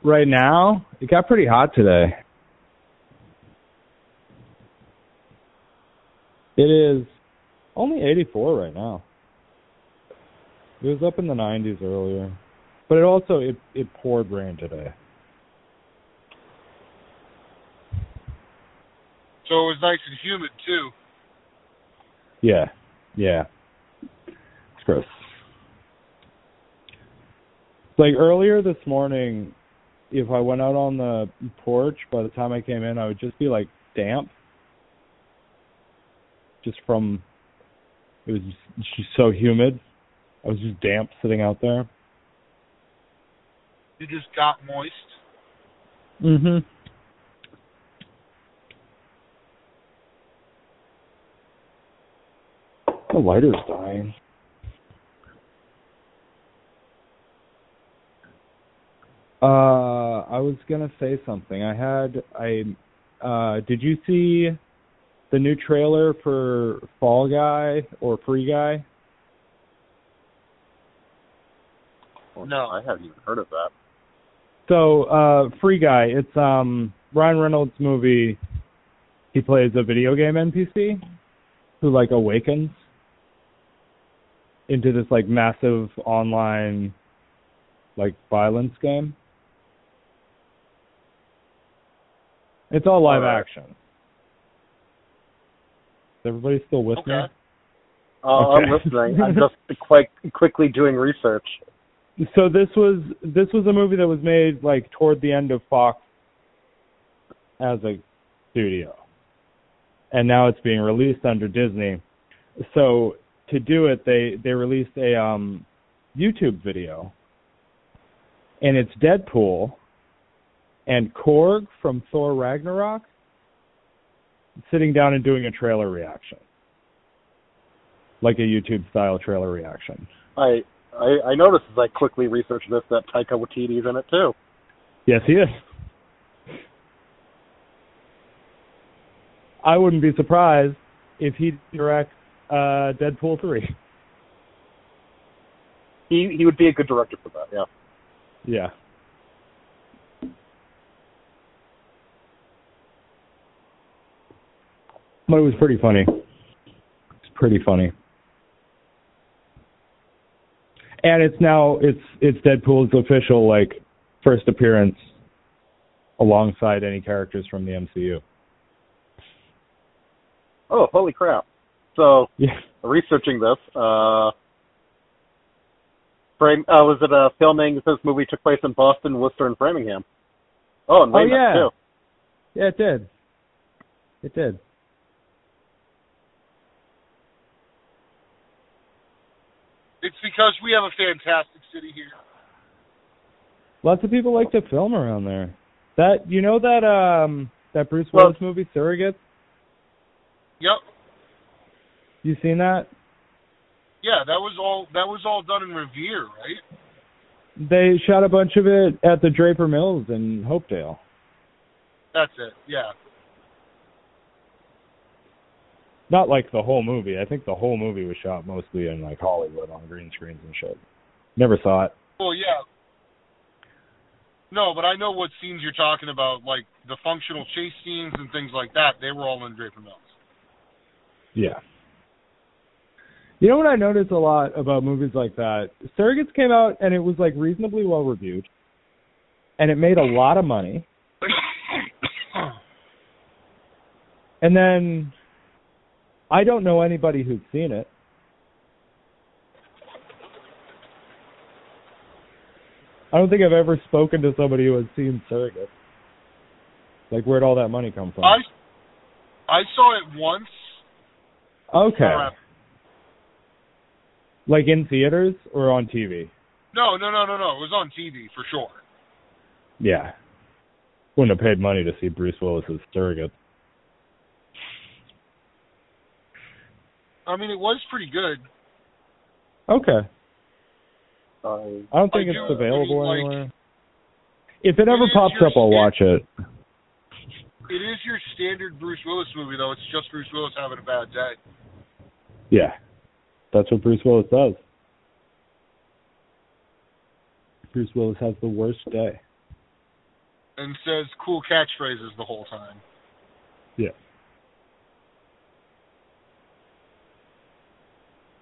Speaker 4: Right now, it got pretty hot today. It is only 84 right now. It was up in the 90s earlier, but it also it it poured rain today.
Speaker 3: So it was nice and humid too.
Speaker 4: Yeah, yeah. It's gross. Like earlier this morning, if I went out on the porch, by the time I came in, I would just be like damp, just from it was just, just so humid. I was just damp sitting out there.
Speaker 3: You just got moist.
Speaker 4: Mhm. The lighter's dying. Uh, I was gonna say something. I had I uh did you see the new trailer for Fall Guy or Free Guy?
Speaker 3: No.
Speaker 1: I haven't even heard of that.
Speaker 4: So, uh Free Guy, it's um Ryan Reynolds movie. He plays a video game NPC who like awakens into this like massive online like violence game. It's all live
Speaker 1: Alright.
Speaker 4: action. Is everybody still with me?
Speaker 3: Okay.
Speaker 1: Uh, I'm listening. I'm (laughs) just quite quickly doing research.
Speaker 4: So this was this was a movie that was made like toward the end of Fox as a studio, and now it's being released under Disney. So to do it, they they released a um, YouTube video, and it's Deadpool and Korg from Thor Ragnarok sitting down and doing a trailer reaction, like a YouTube style trailer reaction.
Speaker 1: I I, I noticed as I quickly researched this that Taika Waititi's in it too.
Speaker 4: Yes, he is. I wouldn't be surprised if he directs uh, Deadpool three.
Speaker 1: He he would be a good director for that. Yeah.
Speaker 4: Yeah. But it was pretty funny. It's pretty funny. And it's now it's it's Deadpool's official like first appearance alongside any characters from the MCU.
Speaker 1: Oh, holy crap! So
Speaker 4: Yeah.
Speaker 1: researching this, uh, frame uh, was it a filming? This movie took place in Boston, Worcester, and Framingham. Oh, and
Speaker 4: Oh, yeah.
Speaker 1: too.
Speaker 4: Yeah, it did. It did.
Speaker 3: It's because we have a fantastic city here.
Speaker 4: Lots of people like to film around there. That you know that um that Bruce
Speaker 1: Well-
Speaker 4: Willis movie Surrogates?
Speaker 3: Yep.
Speaker 4: You seen that?
Speaker 3: Yeah, that was all. That was all done in Revere, right?
Speaker 4: They shot a bunch of it at the Draper Mills in Hopedale.
Speaker 3: That's it. Yeah.
Speaker 4: Not like the whole movie. I think the whole movie was shot mostly in like Hollywood on green screens and shit. Never saw it.
Speaker 3: Well, yeah. No, but I know what scenes you're talking about, like the functional chase scenes and things like that. They were all in Draper Mills.
Speaker 4: Yeah. You know what I noticed a lot about movies like that? Surrogates came out and it was like reasonably well reviewed. And it made a lot of money. (coughs) And then I don't know anybody who's seen it. I don't think I've ever spoken to somebody who has seen Surrogates. Like where'd all that money come from?
Speaker 3: I I saw it once.
Speaker 4: okay.
Speaker 3: Uh,
Speaker 4: Like in theaters or on TV?
Speaker 3: no, no, no, no, no. It was on TV for sure.
Speaker 4: Yeah. Wouldn't have paid money to see Bruce Willis's surrogate.
Speaker 3: I mean, it was pretty good.
Speaker 4: Okay. I don't think
Speaker 3: I
Speaker 4: it's
Speaker 3: do-
Speaker 4: available
Speaker 3: I mean, like,
Speaker 4: anywhere. If it ever
Speaker 3: is
Speaker 4: pops up, I'll watch it.
Speaker 3: It is your standard Bruce Willis movie, though. It's just Bruce Willis having a bad day.
Speaker 4: Yeah. That's what Bruce Willis does. Bruce Willis has the worst day.
Speaker 3: and says cool catchphrases the whole time.
Speaker 4: Yeah.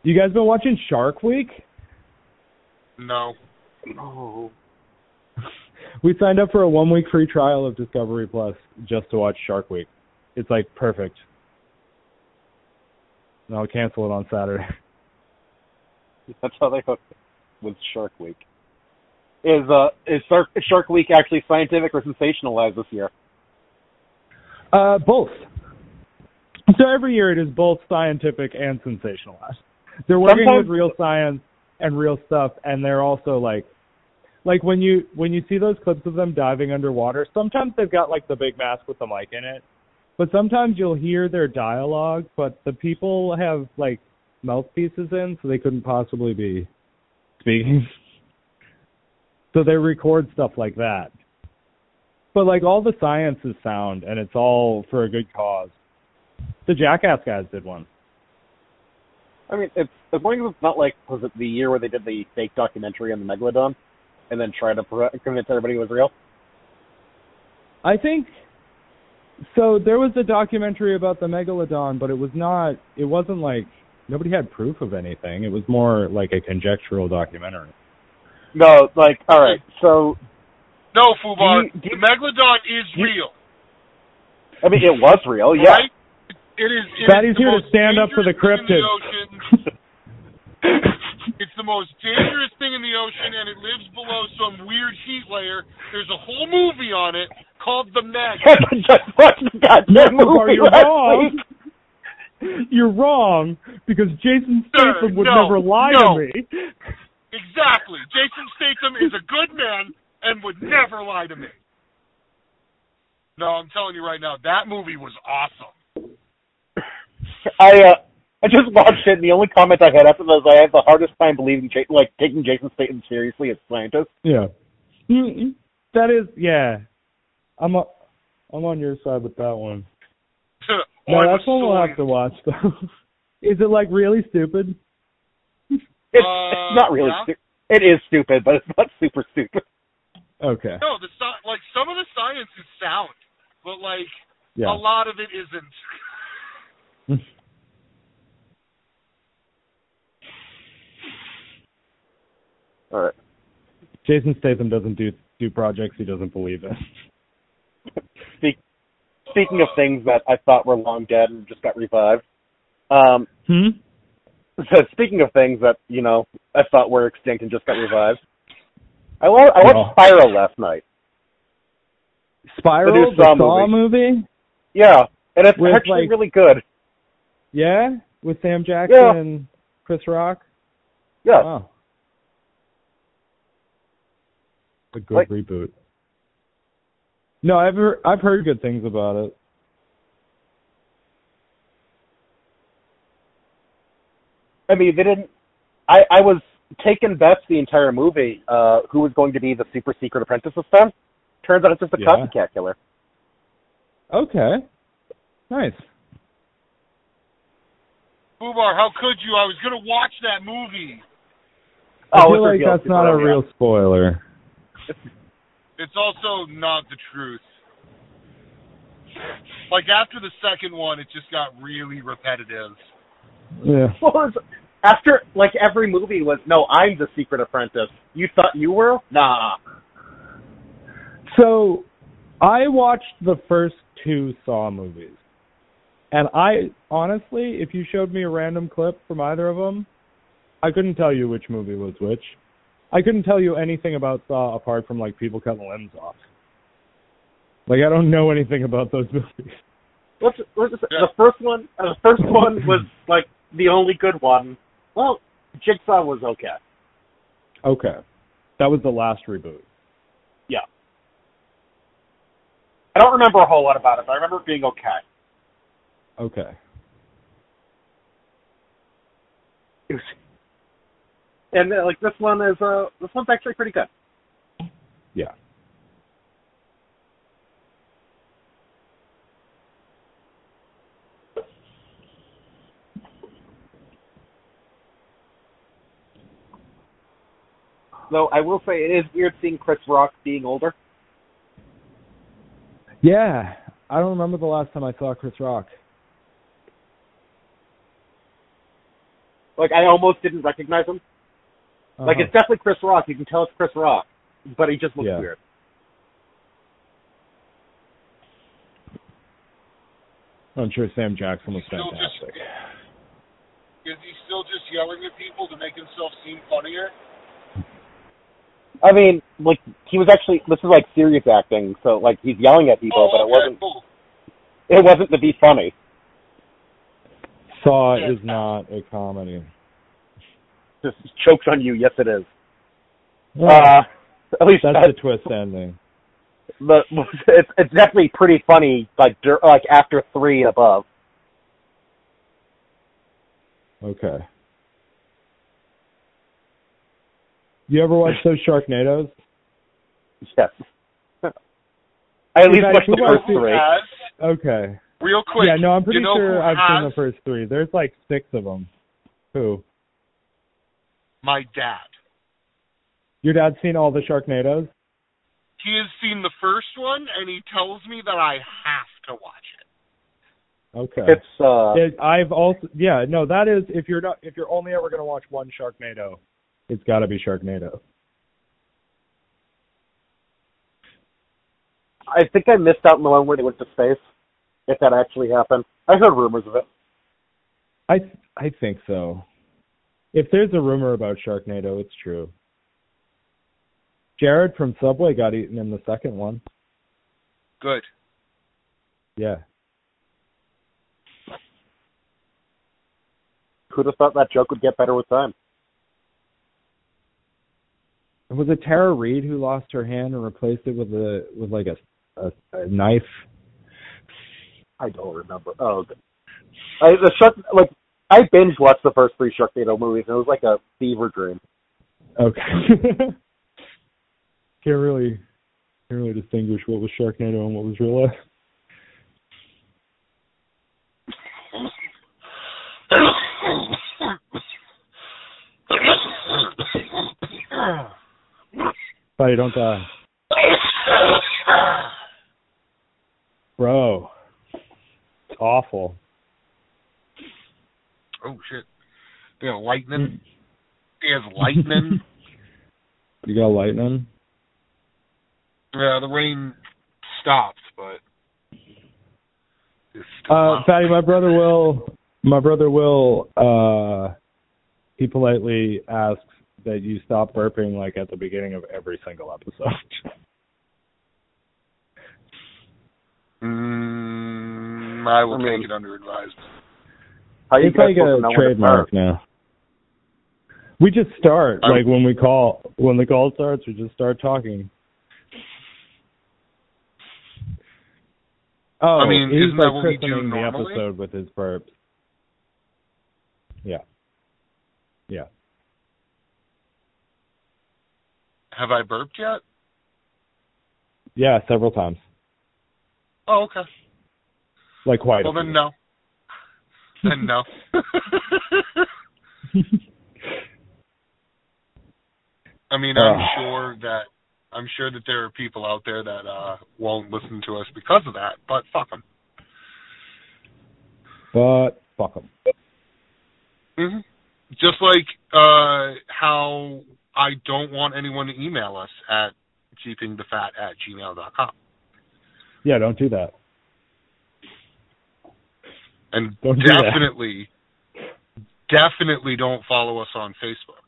Speaker 4: You guys been watching Shark Week?
Speaker 3: No.
Speaker 1: no. (laughs)
Speaker 4: We signed up for a one week free trial of Discovery Plus just to watch Shark Week. It's like perfect. And I'll cancel it on Saturday. (laughs)
Speaker 1: That's how they hooked it with Shark Week. Is uh is Shark, Shark Week actually scientific or sensationalized this year?
Speaker 4: Uh, both. So every year it is both scientific and sensationalized. They're working
Speaker 1: Sometimes-
Speaker 4: with real science and real stuff, and they're also like, like when you when you see those clips of them diving underwater. Sometimes they've got like the big mask with the mic in it, but sometimes you'll hear their dialogue, but the people have like mouthpieces in, so they couldn't possibly be speaking. (laughs) So they record stuff like that. But like all the science is sound and it's all for a good cause. The Jackass guys did one.
Speaker 1: I mean, it's as long as it's not like was it the year where they did the fake documentary on the megalodon, and then try to pro- convince everybody it was real.
Speaker 4: I think so there was a documentary about the megalodon, but it was not it wasn't like nobody had proof of anything. It was more like a conjectural documentary.
Speaker 1: No, like all right, so
Speaker 3: No, Fubar.
Speaker 1: Do you- do you-
Speaker 3: the Megalodon is
Speaker 1: you-
Speaker 3: real.
Speaker 1: I mean, it was real, yeah.
Speaker 3: Right? It is. It
Speaker 4: Fatty's
Speaker 3: is
Speaker 4: here to stand up for the
Speaker 3: cryptid. thing in
Speaker 4: cryptids.
Speaker 3: ocean. (laughs) It's the most dangerous thing in the ocean, and it lives below some weird heat layer. There's a whole movie on it called The Meg. (laughs)
Speaker 1: Just goddamn movie
Speaker 4: you're
Speaker 1: last
Speaker 4: wrong.
Speaker 1: week.
Speaker 4: You're wrong because Jason
Speaker 3: Sir,
Speaker 4: Statham would
Speaker 3: no,
Speaker 4: never lie
Speaker 3: no.
Speaker 4: to me.
Speaker 3: Exactly. Jason Statham is a good man and would never lie to me. No, I'm telling you right now, that movie was awesome.
Speaker 1: I uh, I just watched it, and the only comment I had after that was I have the hardest time believing, J- like taking Jason Statham seriously as a scientist.
Speaker 4: Yeah. Mm, That is, yeah. I'm a, I'm on your side with that one. (laughs) No,
Speaker 3: I'm
Speaker 4: that's one we'll have to watch though. (laughs) is it like really stupid? (laughs)
Speaker 1: It's,
Speaker 3: Uh,
Speaker 1: it's not really.
Speaker 3: yeah.
Speaker 1: Stu- it is stupid, but it's not super stupid.
Speaker 4: Okay.
Speaker 3: No, the like some of the science is sound, but like
Speaker 4: Yeah.
Speaker 3: a lot of it isn't. (laughs)
Speaker 1: All right.
Speaker 4: Jason Statham doesn't do do projects he doesn't believe in. (laughs)
Speaker 1: Speak, speaking of things that I thought were long dead and just got revived. Um,
Speaker 4: Hmm. (laughs)
Speaker 1: so speaking of things that you know I thought were extinct and just got revived. I, wa- I watched
Speaker 4: No.
Speaker 1: Spiral last night.
Speaker 4: Spiral,
Speaker 1: The
Speaker 4: the
Speaker 1: Saw
Speaker 4: Saw
Speaker 1: movie.
Speaker 4: movie.
Speaker 1: Yeah, and it's
Speaker 4: With,
Speaker 1: actually
Speaker 4: like-
Speaker 1: really good.
Speaker 4: Yeah, with Sam Jackson
Speaker 1: Yeah.
Speaker 4: and Chris Rock.
Speaker 1: Yeah,
Speaker 4: Wow. A good
Speaker 1: Like-
Speaker 4: reboot. No, I've heard, I've heard good things about it.
Speaker 1: I mean they didn't. I I was taking bets the entire movie. Uh, who was going to be the super secret apprentice this time? Turns out it's just a
Speaker 4: Yeah.
Speaker 1: copycat killer.
Speaker 4: Okay. Nice.
Speaker 3: Boobar, how could you? I was gonna watch that movie.
Speaker 4: I
Speaker 1: Oh,
Speaker 4: feel like that's not a real
Speaker 1: on.
Speaker 4: spoiler. (laughs)
Speaker 3: It's also not the truth. Like after the second one, it just got really repetitive.
Speaker 4: Yeah.
Speaker 1: What was after like every movie was no, I'm the secret apprentice. You thought you were? Nah.
Speaker 4: So, I watched the first two Saw movies, and I honestly, if you showed me a random clip from either of them, I couldn't tell you which movie was which. I couldn't tell you anything about Saw apart from like people cutting limbs off. Like I don't know anything about those (laughs) movies.
Speaker 1: What's, what's the,
Speaker 3: Yeah.
Speaker 1: the first one? Uh, the first one was like the only good one. Well, Jigsaw was okay.
Speaker 4: Okay, that was the last reboot.
Speaker 1: Yeah, I don't remember a whole lot about it, but I remember it being okay.
Speaker 4: Okay.
Speaker 1: And uh, like this one is uh this one's actually pretty good.
Speaker 4: Yeah.
Speaker 1: Though I will say it is weird seeing Chris Rock being older.
Speaker 4: Yeah, I don't remember the last time I saw Chris Rock.
Speaker 1: Like I almost didn't recognize him. Like
Speaker 4: Uh-huh.
Speaker 1: it's definitely Chris Rock. You can tell it's Chris Rock, but he just looks
Speaker 4: Yeah.
Speaker 1: weird.
Speaker 4: I'm sure Sam Jackson was
Speaker 3: Still just-
Speaker 4: fantastic.
Speaker 3: Is he still just yelling at people to make himself seem funnier?
Speaker 1: I mean, like he was actually this is like serious acting, so like he's yelling at people,
Speaker 3: oh,
Speaker 1: but it
Speaker 3: okay,
Speaker 1: wasn't
Speaker 3: cool.
Speaker 1: it wasn't to be funny.
Speaker 4: Saw
Speaker 3: Yeah.
Speaker 4: is not a comedy.
Speaker 1: Just chokes on you. Yes, it is. Uh, at least
Speaker 4: that's
Speaker 1: that's
Speaker 4: the twist ending.
Speaker 1: But it's it's definitely pretty funny. Like like after three and above.
Speaker 4: Okay. You ever watch those Sharknadoes?
Speaker 1: Yes. (laughs) I at least watched the first three.
Speaker 4: Okay.
Speaker 3: Real quick.
Speaker 4: yeah, no, I'm pretty
Speaker 3: you know
Speaker 4: sure I've
Speaker 3: has?
Speaker 4: seen the first three. There's like six of them. Who?
Speaker 3: My dad.
Speaker 4: Your dad's seen all the Sharknadoes?
Speaker 3: He has seen the first one, and he tells me that I have to watch it.
Speaker 4: Okay.
Speaker 1: It's uh
Speaker 4: It, I've also yeah no that is if you're not if you're only ever gonna watch one Sharknado, it's got to be Sharknado.
Speaker 1: I think I missed out on the one where they went to space. If that actually happened, I heard rumors of it.
Speaker 4: I I think so. If there's a rumor about Sharknado, it's true. Jared from Subway got eaten in the second one.
Speaker 3: Good.
Speaker 4: Yeah.
Speaker 1: Who'd have thought that joke would get better with time?
Speaker 4: Was it Tara Reid who lost her hand and replaced it with a with like a a, a knife?
Speaker 1: I don't remember. Oh, okay. I the shark like I binge watched the first three Sharknado movies, and it was like a fever dream.
Speaker 4: Okay. (laughs) can't really can't really distinguish what was Sharknado and what was real life. Buddy, don't die. Bro. It's awful.
Speaker 3: Oh shit. They have lightning. He has lightning. (laughs)
Speaker 4: You got lightning?
Speaker 3: yeah, the rain stopped, but it's
Speaker 4: Uh
Speaker 3: loud.
Speaker 4: Fatty, my brother will my brother will uh he politely asks that you stop burping like at the beginning of every single episode. (laughs)
Speaker 3: Mm, I will
Speaker 1: I mean-
Speaker 3: take it under advisement.
Speaker 1: How you
Speaker 4: it's
Speaker 1: guys
Speaker 4: like a
Speaker 1: to know when to
Speaker 4: trademark now. We just start
Speaker 3: I'm-
Speaker 4: like when we call when the call starts, we just start talking. Oh,
Speaker 3: I mean,
Speaker 4: he's
Speaker 3: isn't that
Speaker 4: like
Speaker 3: what we do
Speaker 4: christening the episode with his burps. Yeah. Yeah.
Speaker 3: Have I burped yet?
Speaker 4: Yeah, several times.
Speaker 3: Oh, okay.
Speaker 4: Like quite
Speaker 3: Well, then no. Then no. (laughs) I mean, I'm
Speaker 4: Ugh.
Speaker 3: sure that I'm sure that there are people out there that uh won't listen to us because of that, but fuck them.
Speaker 4: but fuck them.
Speaker 3: hmm Just like uh how I don't want anyone to email us at keepingthefat at gmail dot com.
Speaker 4: Yeah, don't do that.
Speaker 3: And
Speaker 4: do that.
Speaker 3: definitely, definitely don't follow us on Facebook.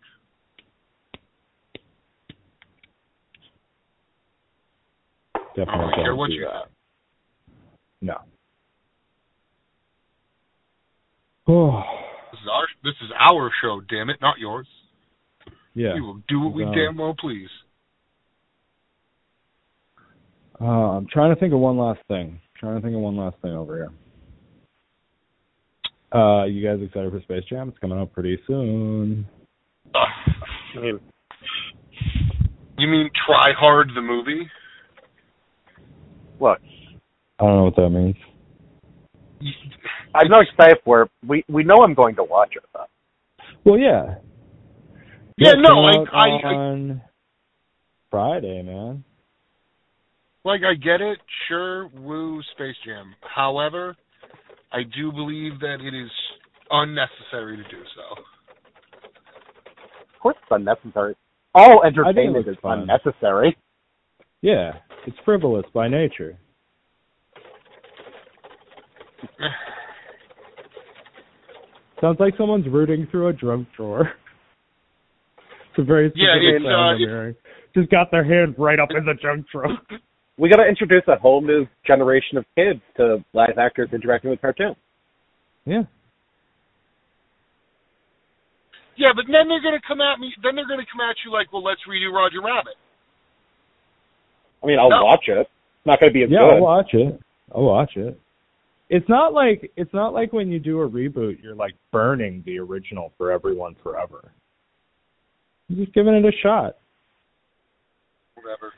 Speaker 4: Definitely
Speaker 3: I don't care what
Speaker 4: do
Speaker 3: you
Speaker 4: that.
Speaker 3: have.
Speaker 4: No. Oh,
Speaker 3: This is our this is our show, damn it, not yours.
Speaker 4: yeah.
Speaker 3: We will do what we damn well please.
Speaker 4: Uh, I'm trying to think of one last thing. I'm trying to think of one last thing over here. Uh, you guys excited for Space Jam? It's coming out pretty soon.
Speaker 3: Ugh.
Speaker 1: I mean,
Speaker 3: You mean Try Hard the movie?
Speaker 1: look,
Speaker 4: I don't know what that means.
Speaker 1: I'm not excited for it. We we know I'm going to watch it. Though.
Speaker 4: Well, yeah.
Speaker 3: Yeah,
Speaker 4: it's
Speaker 3: no,
Speaker 4: coming
Speaker 3: I-
Speaker 4: out
Speaker 3: I- I-
Speaker 4: Friday, man.
Speaker 3: Like I get it, sure, woo Space Jam. However, I do believe that it is unnecessary to do so.
Speaker 1: Of course, it's unnecessary. All entertainment is
Speaker 4: fun.
Speaker 1: unnecessary.
Speaker 4: Yeah, it's frivolous by nature. (sighs) Sounds like someone's rooting through a drum drawer. It's a very
Speaker 3: Yeah,
Speaker 4: specific
Speaker 3: it's,
Speaker 4: sound
Speaker 3: uh,
Speaker 4: I'm
Speaker 3: it's-
Speaker 4: hearing. Just got their hand right up in the junk drawer. (laughs)
Speaker 1: We got to introduce a whole new generation of kids to live actors interacting with cartoons.
Speaker 4: yeah.
Speaker 3: Yeah, but then they're gonna come at me. Then they're gonna come at you like, well, let's redo Roger Rabbit.
Speaker 1: I mean, I'll
Speaker 3: No.
Speaker 1: watch it. It's not going to be as
Speaker 4: Yeah,
Speaker 1: good.
Speaker 4: I'll watch it. I'll watch it. It's not like it's not like when you do a reboot, you're like burning the original for everyone forever. You're just giving it a shot.
Speaker 3: Whatever.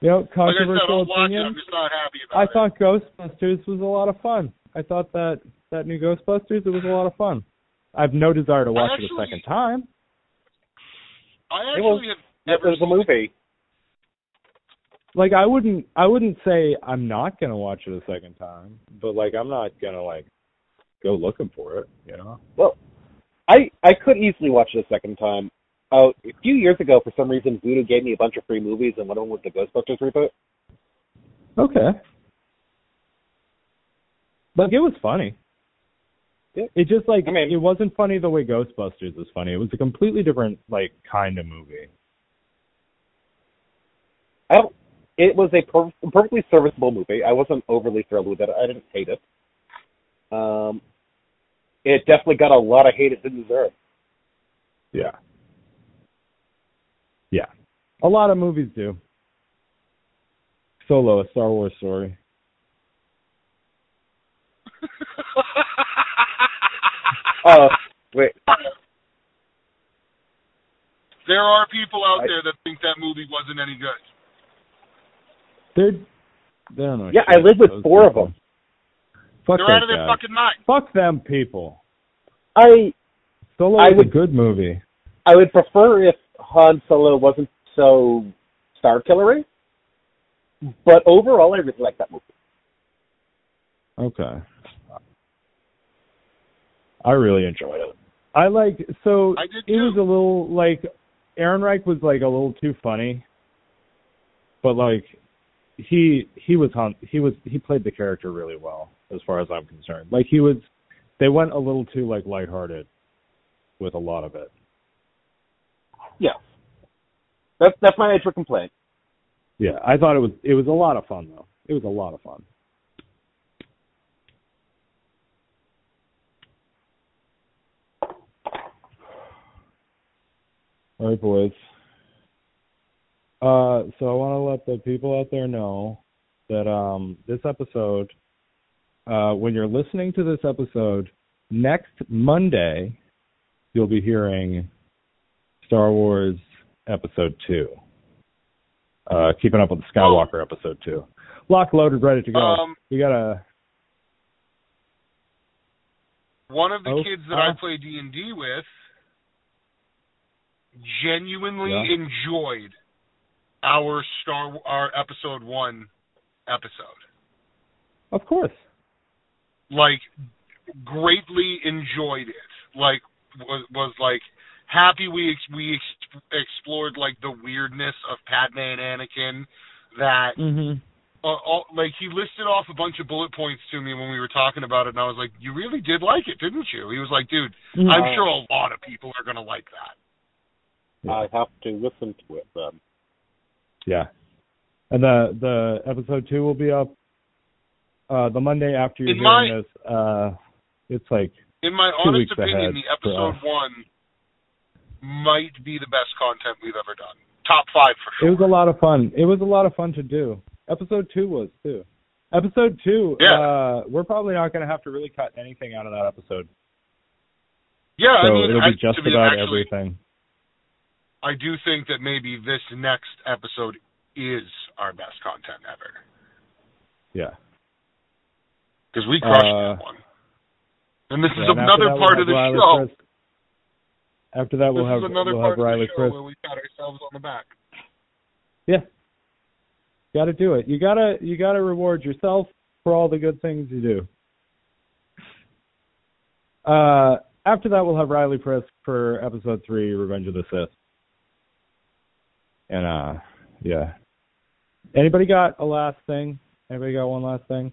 Speaker 4: You know,
Speaker 3: Like I said,
Speaker 4: controversial
Speaker 3: I'll it.
Speaker 4: opinion.
Speaker 3: I'm just not happy about
Speaker 4: I
Speaker 3: it.
Speaker 4: thought Ghostbusters was a lot of fun. I thought that that new Ghostbusters it was a lot of fun. I have no desire to watch it a second time.
Speaker 1: It
Speaker 3: I
Speaker 1: was-
Speaker 3: actually have
Speaker 1: It
Speaker 3: never
Speaker 1: was a movie.
Speaker 4: Like I wouldn't I wouldn't say I'm not gonna watch it a second time, but like I'm not gonna like go looking for it, you know?
Speaker 1: Well, I I could easily watch it a second time. Uh, a few years ago, for some reason, Vudu gave me a bunch of free movies, and one of them was the Ghostbusters reboot.
Speaker 4: Okay. Like it was funny.
Speaker 1: Yeah.
Speaker 4: It just like
Speaker 1: I mean-
Speaker 4: it wasn't funny the way Ghostbusters was funny. It was a completely different like kind of movie.
Speaker 1: I don't. It was a per- perfectly serviceable movie. I wasn't overly thrilled with it. I didn't hate it. Um, it definitely got a lot of hate it didn't deserve.
Speaker 4: Yeah. Yeah. A lot of movies do. Solo, a Star Wars story.
Speaker 1: Uh, (laughs) wait.
Speaker 3: there are people out
Speaker 1: I-
Speaker 3: there that think that movie wasn't any good.
Speaker 4: They're they don't know.
Speaker 1: Yeah,
Speaker 4: shit,
Speaker 1: I live with
Speaker 4: those
Speaker 1: four of them.
Speaker 4: Fuck
Speaker 3: They're out of their
Speaker 4: guys.
Speaker 3: fucking mind.
Speaker 4: Fuck them people.
Speaker 1: I
Speaker 4: Solo
Speaker 1: I
Speaker 4: is
Speaker 1: would-
Speaker 4: a good movie.
Speaker 1: I would prefer if Han Solo wasn't so star killery. But overall, I really like that movie.
Speaker 4: Okay. I really enjoyed it. I like so
Speaker 3: I
Speaker 4: it was a little like Ehrenreich was like a little too funny. But like he he was on he was he played the character really well as far as I'm concerned. Like he was they went a little too like lighthearted with a lot of it
Speaker 1: yeah, that's that's my major complaint.
Speaker 4: Yeah, I thought it was it was a lot of fun though. It was a lot of fun. All right, boys. Uh, so I want to let the people out there know that um, this episode, uh, when you're listening to this episode, next Monday, you'll be hearing Star Wars Episode 2. Uh, keeping up with the Skywalker Episode 2. Lock, loaded, ready to go.
Speaker 3: Um,
Speaker 4: we got a.
Speaker 3: One of the
Speaker 4: Oh,
Speaker 3: kids that I
Speaker 4: uh.
Speaker 3: play D and D with genuinely
Speaker 4: Yeah.
Speaker 3: enjoyed our Star our episode one episode.
Speaker 4: Of course.
Speaker 3: Like greatly enjoyed it. Like was was like happy we ex- we ex- explored like the weirdness of Padme and Anakin that
Speaker 4: Mm-hmm.
Speaker 3: uh, all, like he listed off a bunch of bullet points to me when we were talking about it, and I was like, "You really did like it, didn't you?" He was like, "Dude,
Speaker 4: Mm-hmm.
Speaker 3: I'm sure a lot of people are gonna like that."
Speaker 1: I have to listen to it then.
Speaker 4: Yeah. And the the episode two will be up uh the Monday after you're
Speaker 3: In
Speaker 4: hearing
Speaker 3: my-
Speaker 4: this. Uh it's like
Speaker 3: In my
Speaker 4: Two
Speaker 3: honest
Speaker 4: weeks
Speaker 3: opinion,
Speaker 4: ahead
Speaker 3: the
Speaker 4: for
Speaker 3: episode
Speaker 4: us.
Speaker 3: one might be the best content we've ever done. Top five for sure.
Speaker 4: it was a lot of fun. It was a lot of fun to do. Episode two was too. Episode two,
Speaker 3: Yeah.
Speaker 4: uh we're probably not gonna have to really cut anything out of that episode.
Speaker 3: yeah,
Speaker 4: so
Speaker 3: I mean,
Speaker 4: it'll be just
Speaker 3: to be
Speaker 4: about
Speaker 3: actually,
Speaker 4: everything.
Speaker 3: I do think that maybe this next episode is our best content ever
Speaker 4: Yeah.
Speaker 3: because we crushed
Speaker 4: Uh,
Speaker 3: that one. And this
Speaker 4: Yeah,
Speaker 3: is another part of the show.
Speaker 4: After that,
Speaker 3: this
Speaker 4: we'll have
Speaker 3: another
Speaker 4: we'll
Speaker 3: part
Speaker 4: have Riley
Speaker 3: of the show
Speaker 4: Chris.
Speaker 3: where we pat ourselves on the back.
Speaker 4: Yeah. Got to do it. You gotta you gotta reward yourself for all the good things you do. Uh, after that, we'll have Riley Press for episode three, Revenge of the Sith. And uh, yeah. Anybody got a last thing? Anybody got one last thing?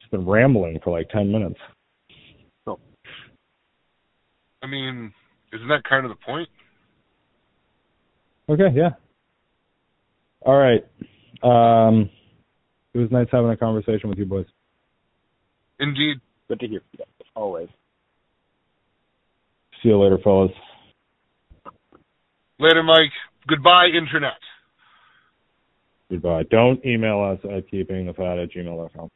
Speaker 4: Just been rambling for like ten minutes. So.
Speaker 3: I mean, isn't that kind of the point?
Speaker 4: Okay, yeah. All right. Um, it was nice having a conversation with you boys.
Speaker 3: Indeed.
Speaker 1: Good to hear from. Always.
Speaker 4: See you later, fellas.
Speaker 3: Later, Mike. Goodbye, Internet.
Speaker 4: Goodbye. Don't email us at keepingthefat at gmail.com.